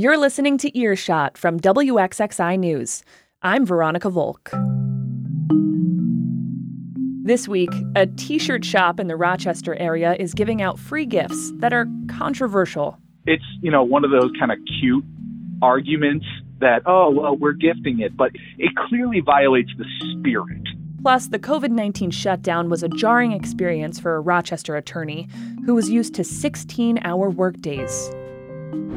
You're listening to Earshot from WXXI News. I'm Veronica Volk. This week, a t shirt shop in the Rochester area is giving out free gifts that are controversial. It's, you know, one of those kind of cute arguments that, oh, well, we're gifting it, but it clearly violates the spirit. Plus, the COVID 19 shutdown was a jarring experience for a Rochester attorney who was used to 16 hour workdays.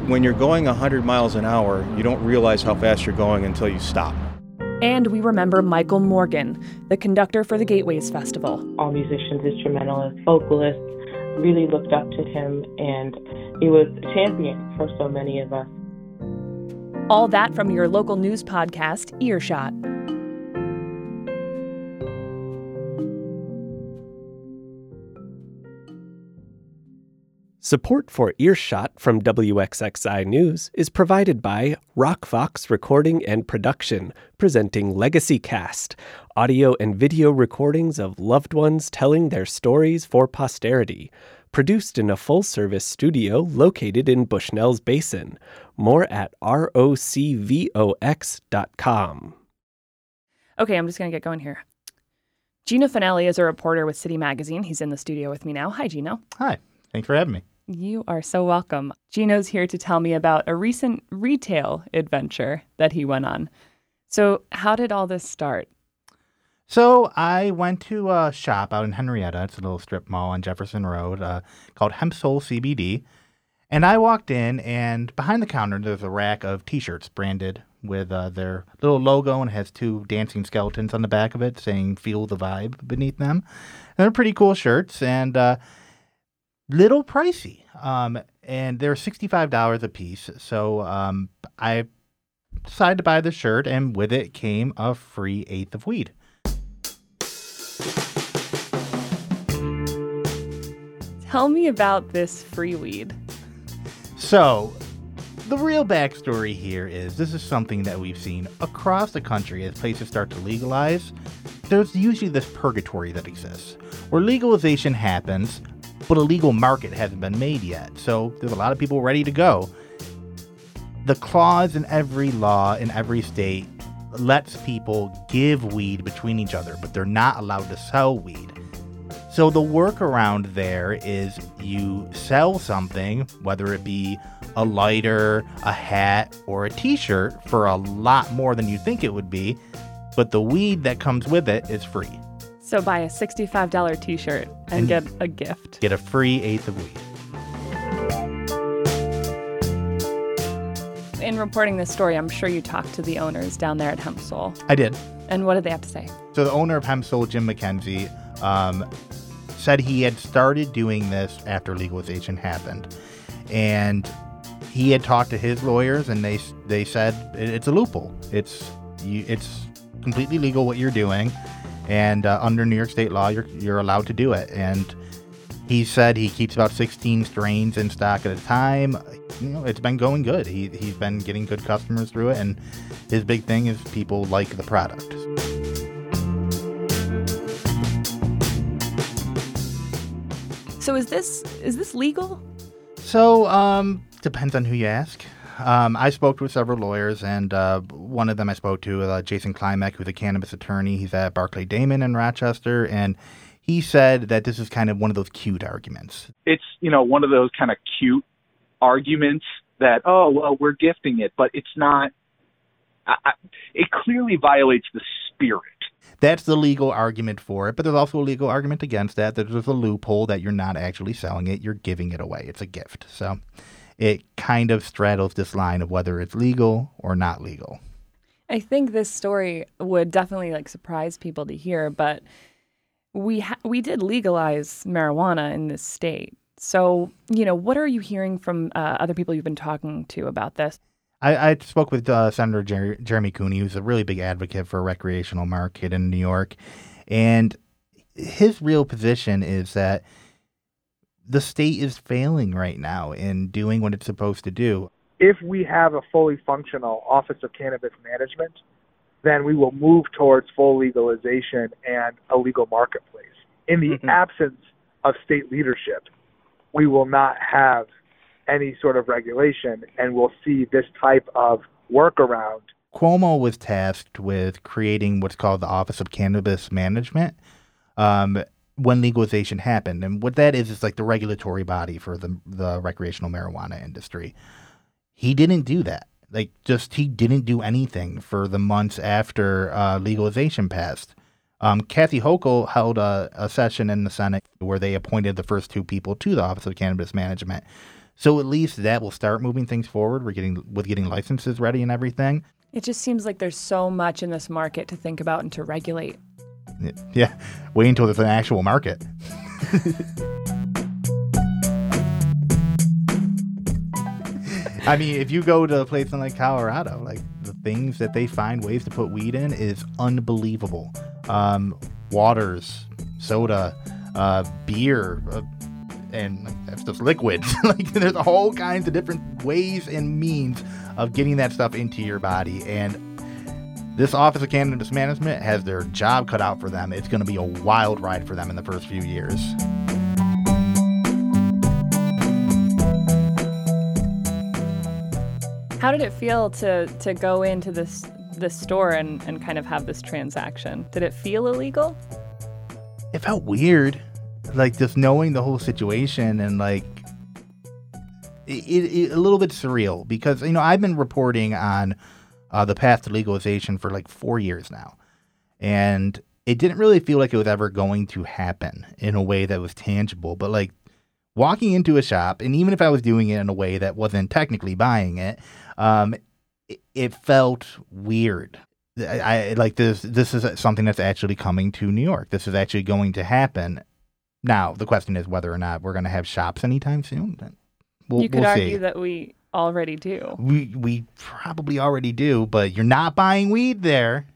When you're going 100 miles an hour, you don't realize how fast you're going until you stop. And we remember Michael Morgan, the conductor for the Gateways Festival. All musicians, instrumentalists, vocalists really looked up to him, and he was a champion for so many of us. All that from your local news podcast, Earshot. Support for Earshot from WXXI News is provided by RocVox Recording and Production, presenting Legacy Cast, audio and video recordings of loved ones telling their stories for posterity. Produced in a full service studio located in Bushnell's Basin. More at rocvox.com. Okay, I'm just going to get going here. Gino Fanelli is a reporter with City Magazine. He's in the studio with me now. Hi, Gino. Hi. Thanks for having me. You are so welcome. Gino's here to tell me about a recent retail adventure that he went on. So, how did all this start? So, I went to a shop out in Henrietta. It's a little strip mall on Jefferson Road uh, called Hempsole CBD. And I walked in, and behind the counter, there's a rack of t shirts branded with uh, their little logo and has two dancing skeletons on the back of it saying Feel the Vibe beneath them. And they're pretty cool shirts. And, uh, little pricey. Um, and they're $65 a piece. So um, I decided to buy the shirt, and with it came a free eighth of weed. Tell me about this free weed. So, the real backstory here is this is something that we've seen across the country as places start to legalize. There's usually this purgatory that exists where legalization happens, but a legal market hasn't been made yet. So there's a lot of people ready to go. The clause in every law in every state lets people give weed between each other, but they're not allowed to sell weed. So the workaround there is you sell something, whether it be a lighter, a hat, or a t shirt, for a lot more than you think it would be, but the weed that comes with it is free. So buy a $65 t shirt and, and, get a gift. Get a free eighth of weed. In reporting this story, I'm sure you talked to the owners down there at Hempsole. I did. And what did they have to say? So the owner of Hempsole, Jim McKenzie, um, said he had started doing this after legalization happened, and he had talked to his lawyers, and they they said it's a loophole. It's you, it's completely legal what you're doing and uh, under New York state law, you're you're allowed to do it. And he said he keeps about 16 strains in stock at a time. You know, it's been going good. He he's been getting good customers through it, and his big thing is people like the product. So is this is this legal? So um, depends on who you ask. Um, I spoke with several lawyers, and uh, one of them I spoke to, uh, Jason Klimek, who's a cannabis attorney. He's at Barclay Damon in Rochester, and he said that this is kind of one of those cute arguments. It's you know one of those kind of cute arguments that oh well we're gifting it, but it's not. I, I, it clearly violates the spirit. That's the legal argument for it, but there's also a legal argument against that. There's a loophole that you're not actually selling it; you're giving it away. It's a gift. So it kind of straddles this line of whether it's legal or not legal. I think this story would definitely like surprise people to hear, but we ha- we did legalize marijuana in this state. So, you know, what are you hearing from uh, other people you've been talking to about this? I, I spoke with uh, Senator Jer- Jeremy Cooney, who's a really big advocate for a recreational market in New York, and his real position is that the state is failing right now in doing what it's supposed to do. If we have a fully functional Office of Cannabis Management, then we will move towards full legalization and a legal marketplace. In the mm-hmm. absence of state leadership, we will not have any sort of regulation, and we'll see this type of workaround. Cuomo was tasked with creating what's called the Office of Cannabis Management um, when legalization happened, and what that is is like the regulatory body for the the recreational marijuana industry. He didn't do that. Like, just he didn't do anything for the months after uh, legalization passed. Um, Kathy Hochul held a, a session in the Senate where they appointed the first two people to the Office of Cannabis Management. So at least that will start moving things forward. We're getting with getting licenses ready and everything. It just seems like there's so much in this market to think about and to regulate. Yeah, wait until there's an actual market. I mean, if you go to a place in like Colorado, like the things that they find ways to put weed in is unbelievable. Um, waters, soda, uh, beer, uh, and that's just liquids. like there's all kinds of different ways and means of getting that stuff into your body. And this Office of Cannabis Management has their job cut out for them. It's going to be a wild ride for them in the first few years. How did it feel to to go into this this store and, and kind of have this transaction? Did it feel illegal? It felt weird. Like just knowing the whole situation and like it, it, a little bit surreal because you know I've been reporting on uh, the path to legalization for like four years now, and it didn't really feel like it was ever going to happen in a way that was tangible. But like walking into a shop, and even if I was doing it in a way that wasn't technically buying it, um, it, it felt weird. I, I like this. This is something that's actually coming to New York. This is actually going to happen. Now the question is whether or not we're going to have shops anytime soon. We'll, you could we'll argue see. that we already do. we we probably already do, but you're not buying weed there.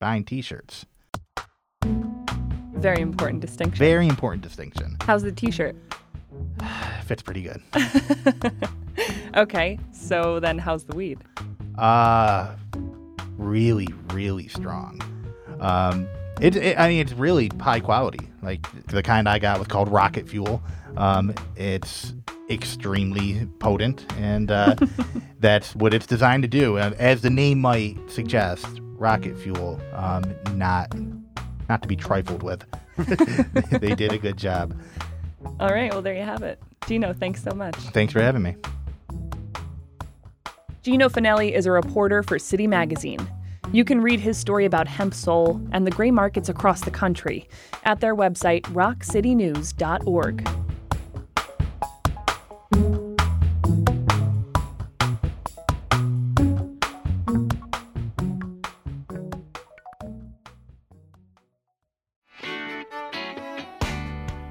Buying T-shirts. Very important distinction. Very important distinction. How's the t-shirt? Fits pretty good. Okay, so then how's the weed? Uh really, really strong. Um, it, it, I mean, it's really high quality. Like the kind I got was called Rocket Fuel. Um, it's extremely potent, and uh, that's what it's designed to do. As the name might suggest, Rocket Fuel, um, not not to be trifled with. they did a good job. All right, well there you have it. Gino, thanks so much. Thanks for having me. Gino Fanelli is a reporter for City Magazine. You can read his story about hemp soul and the gray markets across the country at their website, rockcitynews.org.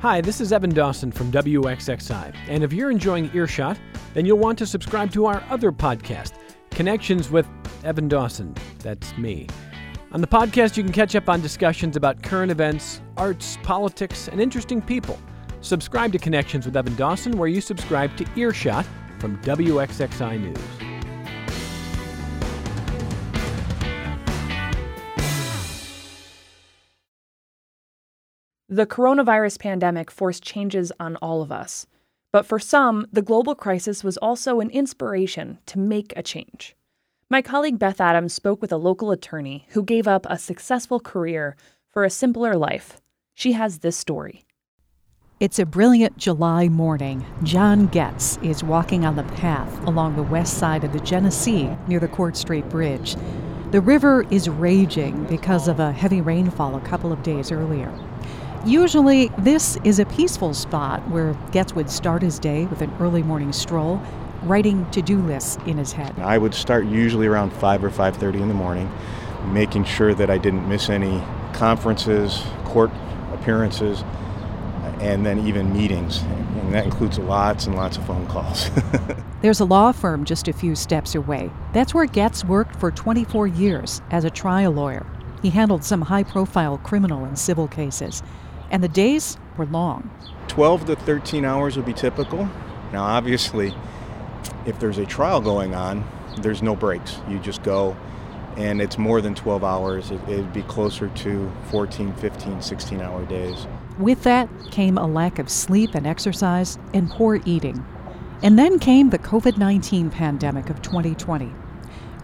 Hi, this is Evan Dawson from WXXI, and if you're enjoying Earshot, then you'll want to subscribe to our other podcast, Connections with Evan Dawson. That's me. On the podcast, you can catch up on discussions about current events, arts, politics, and interesting people. Subscribe to Connections with Evan Dawson, where you subscribe to Earshot from WXXI News. The coronavirus pandemic forced changes on all of us. But for some, the global crisis was also an inspiration to make a change. My colleague Beth Adams spoke with a local attorney who gave up a successful career for a simpler life. She has this story. It's a brilliant July morning. John Getz is walking on the path along the west side of the Genesee near the Court Street Bridge. The river is raging because of a heavy rainfall a couple of days earlier. Usually, this is a peaceful spot where Getz would start his day with an early morning stroll, writing to-do lists in his head. I would start usually around 5 or 5:30 in the morning, making sure that I didn't miss any conferences, court appearances, and then even meetings. And that includes lots and lots of phone calls. There's a law firm just a few steps away. That's where Getz worked for 24 years as a trial lawyer. He handled some high profile criminal and civil cases. And the days were long. 12 to 13 hours would be typical. Now, obviously, if there's a trial going on, there's no breaks. You just go, and it's more than 12 hours. It, it'd be closer to 14, 15, 16 hour days. With that came a lack of sleep and exercise and poor eating. And then came the COVID 19 pandemic of 2020.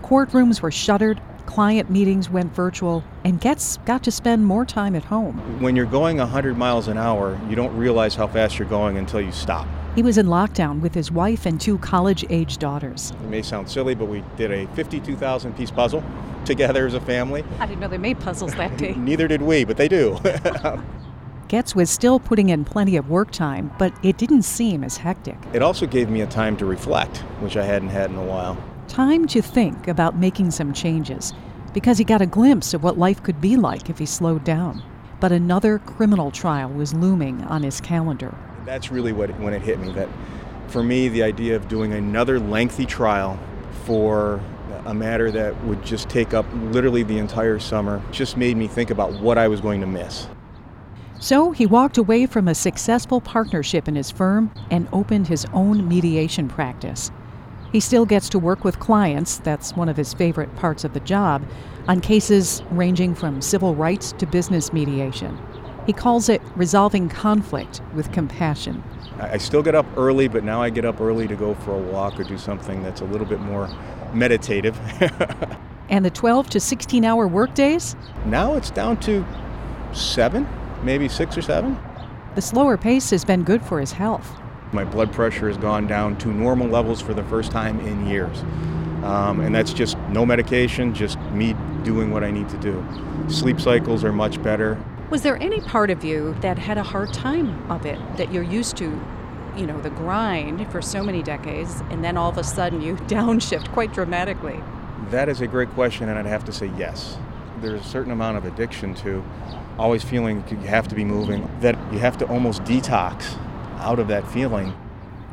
Courtrooms were shuttered, client meetings went virtual, and Getz got to spend more time at home. When you're going 100 miles an hour, you don't realize how fast you're going until you stop. He was in lockdown with his wife and two college age daughters. It may sound silly, but we did a 52,000 piece puzzle together as a family. I didn't know they made puzzles that day. Neither did we, but they do. Getz was still putting in plenty of work time, but it didn't seem as hectic. It also gave me a time to reflect, which I hadn't had in a while. Time to think about making some changes, because he got a glimpse of what life could be like if he slowed down. But another criminal trial was looming on his calendar. That's really what when it hit me that for me the idea of doing another lengthy trial for a matter that would just take up literally the entire summer just made me think about what I was going to miss. So he walked away from a successful partnership in his firm and opened his own mediation practice. He still gets to work with clients, that's one of his favorite parts of the job, on cases ranging from civil rights to business mediation. He calls it resolving conflict with compassion. I still get up early, but now I get up early to go for a walk or do something that's a little bit more meditative. and the 12 to 16 hour workdays? Now it's down to seven, maybe six or seven. The slower pace has been good for his health. My blood pressure has gone down to normal levels for the first time in years. Um, and that's just no medication, just me doing what I need to do. Sleep cycles are much better. Was there any part of you that had a hard time of it, that you're used to, you know, the grind for so many decades, and then all of a sudden you downshift quite dramatically? That is a great question, and I'd have to say yes. There's a certain amount of addiction to always feeling you have to be moving, that you have to almost detox out of that feeling.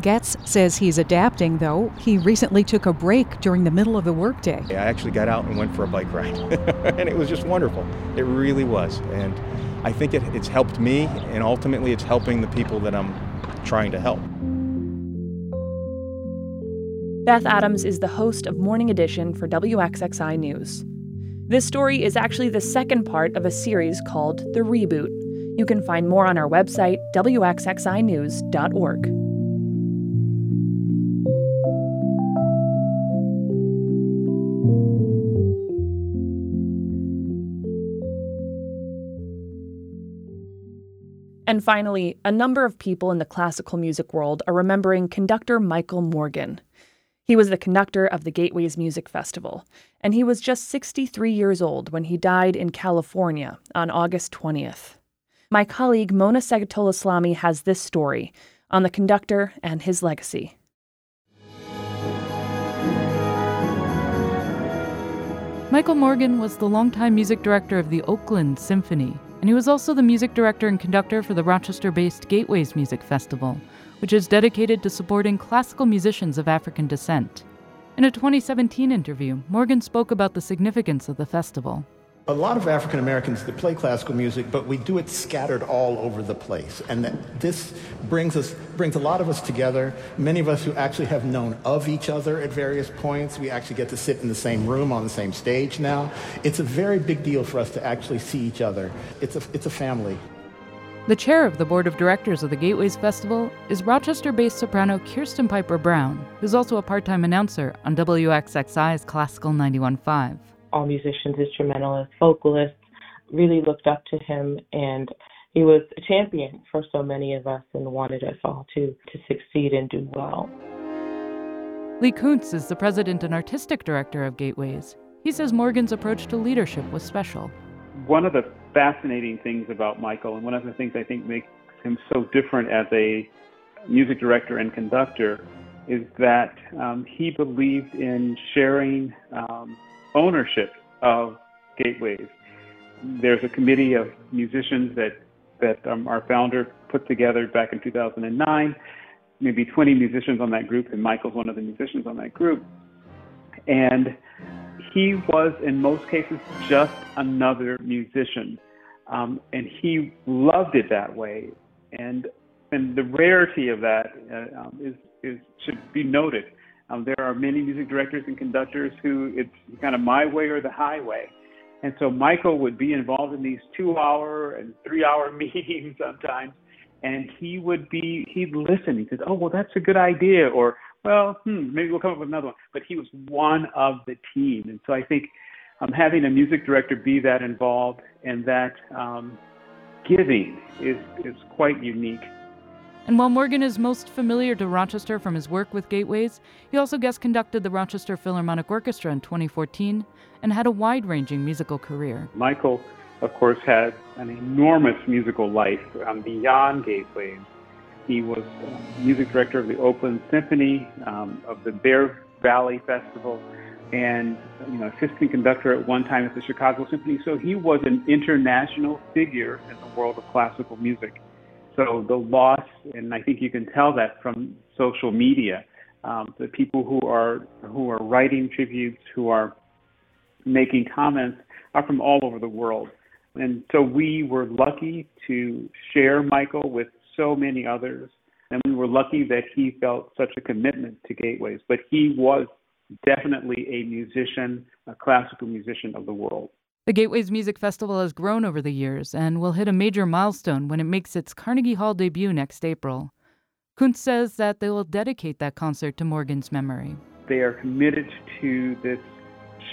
Getz says he's adapting, though. He recently took a break during the middle of the workday. I actually got out and went for a bike ride, and it was just wonderful. It really was. And I think it, it's helped me, and ultimately, it's helping the people that I'm trying to help. Beth Adams is the host of Morning Edition for WXXI News. This story is actually the second part of a series called The Reboot. You can find more on our website, WXXInews.org. And finally, a number of people in the classical music world are remembering conductor Michael Morgan. He was the conductor of the Gateways Music Festival, and he was just 63 years old when he died in California on August 20th. My colleague Mona Segatola has this story on the conductor and his legacy. Michael Morgan was the longtime music director of the Oakland Symphony and he was also the music director and conductor for the Rochester based Gateways Music Festival, which is dedicated to supporting classical musicians of African descent. In a 2017 interview, Morgan spoke about the significance of the festival a lot of African Americans that play classical music, but we do it scattered all over the place. And this brings us brings a lot of us together. Many of us who actually have known of each other at various points. We actually get to sit in the same room on the same stage now. It's a very big deal for us to actually see each other. It's a it's a family. The chair of the board of directors of the Gateways Festival is Rochester based soprano Kearstin Piper Brown, who's also a part time announcer on WXXI's Classical 91.5 all musicians, instrumentalists, vocalists, really looked up to him and he was a champion for so many of us and wanted us all to, to succeed and do well. Lee Koonce is the president and artistic director of Gateways. He says Morgan's approach to leadership was special. One of the fascinating things about Michael, and one of the things I think makes him so different as a music director and conductor, is that um, he believed in sharing um, ownership of gateways. There's a committee of musicians that that um, our founder put together back in 2009. Maybe 20 musicians on that group, and Michael's one of the musicians on that group. And he was, in most cases, just another musician, um, and he loved it that way. And and the rarity of that uh, um, is is should be noted. Um, there are many music directors and conductors who it's kind of my way or the highway. And so Michael would be involved in these two hour and three hour meetings sometimes. and he would be he'd listen. He says, "Oh, well, that's a good idea," or "Well, hmm, maybe we'll come up with another one." But he was one of the team, and so I think um, having a music director be that involved and that um, giving is is quite unique. And while Morgan is most familiar to Rochester from his work with Gateways, he also guest conducted the Rochester Philharmonic Orchestra in 2014 and had a wide ranging musical career. Michael, of course, had an enormous musical life um, beyond Gateways. He was music director of the Oakland Symphony, um, of the Bear Valley Festival, and you know, assistant conductor at one time at the Chicago Symphony. So he was an international figure in the world of classical music. So the loss, and I think you can tell that from social media, um, the people who are who are writing tributes, who are making comments, are from all over the world. And so we were lucky to share Michael with so many others, and we were lucky that he felt such a commitment to Gateways. But he was definitely a musician, a classical musician of the world. The Gateways Music Festival has grown over the years and will hit a major milestone when it makes its Carnegie Hall debut next April. Koonce says that they will dedicate that concert to Morgan's memory. They are committed to this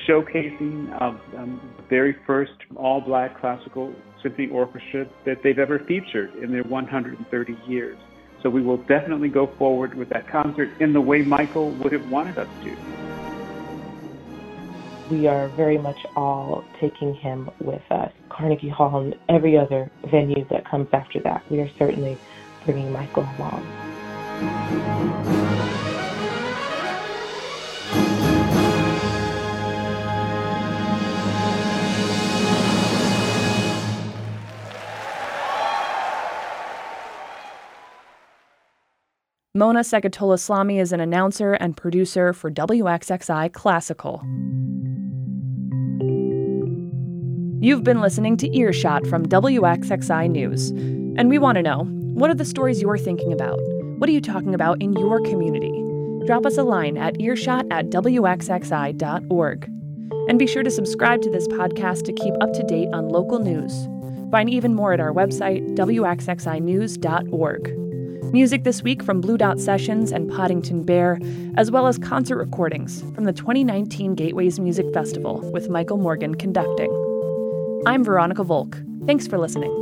showcasing of um, the very first all black classical symphony orchestra that they've ever featured in their 130 years. So we will definitely go forward with that concert in the way Michael would have wanted us to we are very much all taking him with us. Carnegie Hall and every other venue that comes after that, we are certainly bringing Michael along. Mona Sekatola is an announcer and producer for WXXI Classical. You've been listening to Earshot from WXXI News. And we want to know what are the stories you're thinking about? What are you talking about in your community? Drop us a line at earshot at wxxi.org. And be sure to subscribe to this podcast to keep up to date on local news. Find even more at our website, wxxinews.org. Music this week from Blue Dot Sessions and Poddington Bear, as well as concert recordings from the 2019 Gateways Music Festival with Michael Morgan conducting. I'm Veronica Volk. Thanks for listening.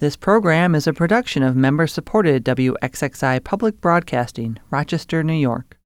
This program is a production of member supported WXXI Public Broadcasting, Rochester, New York.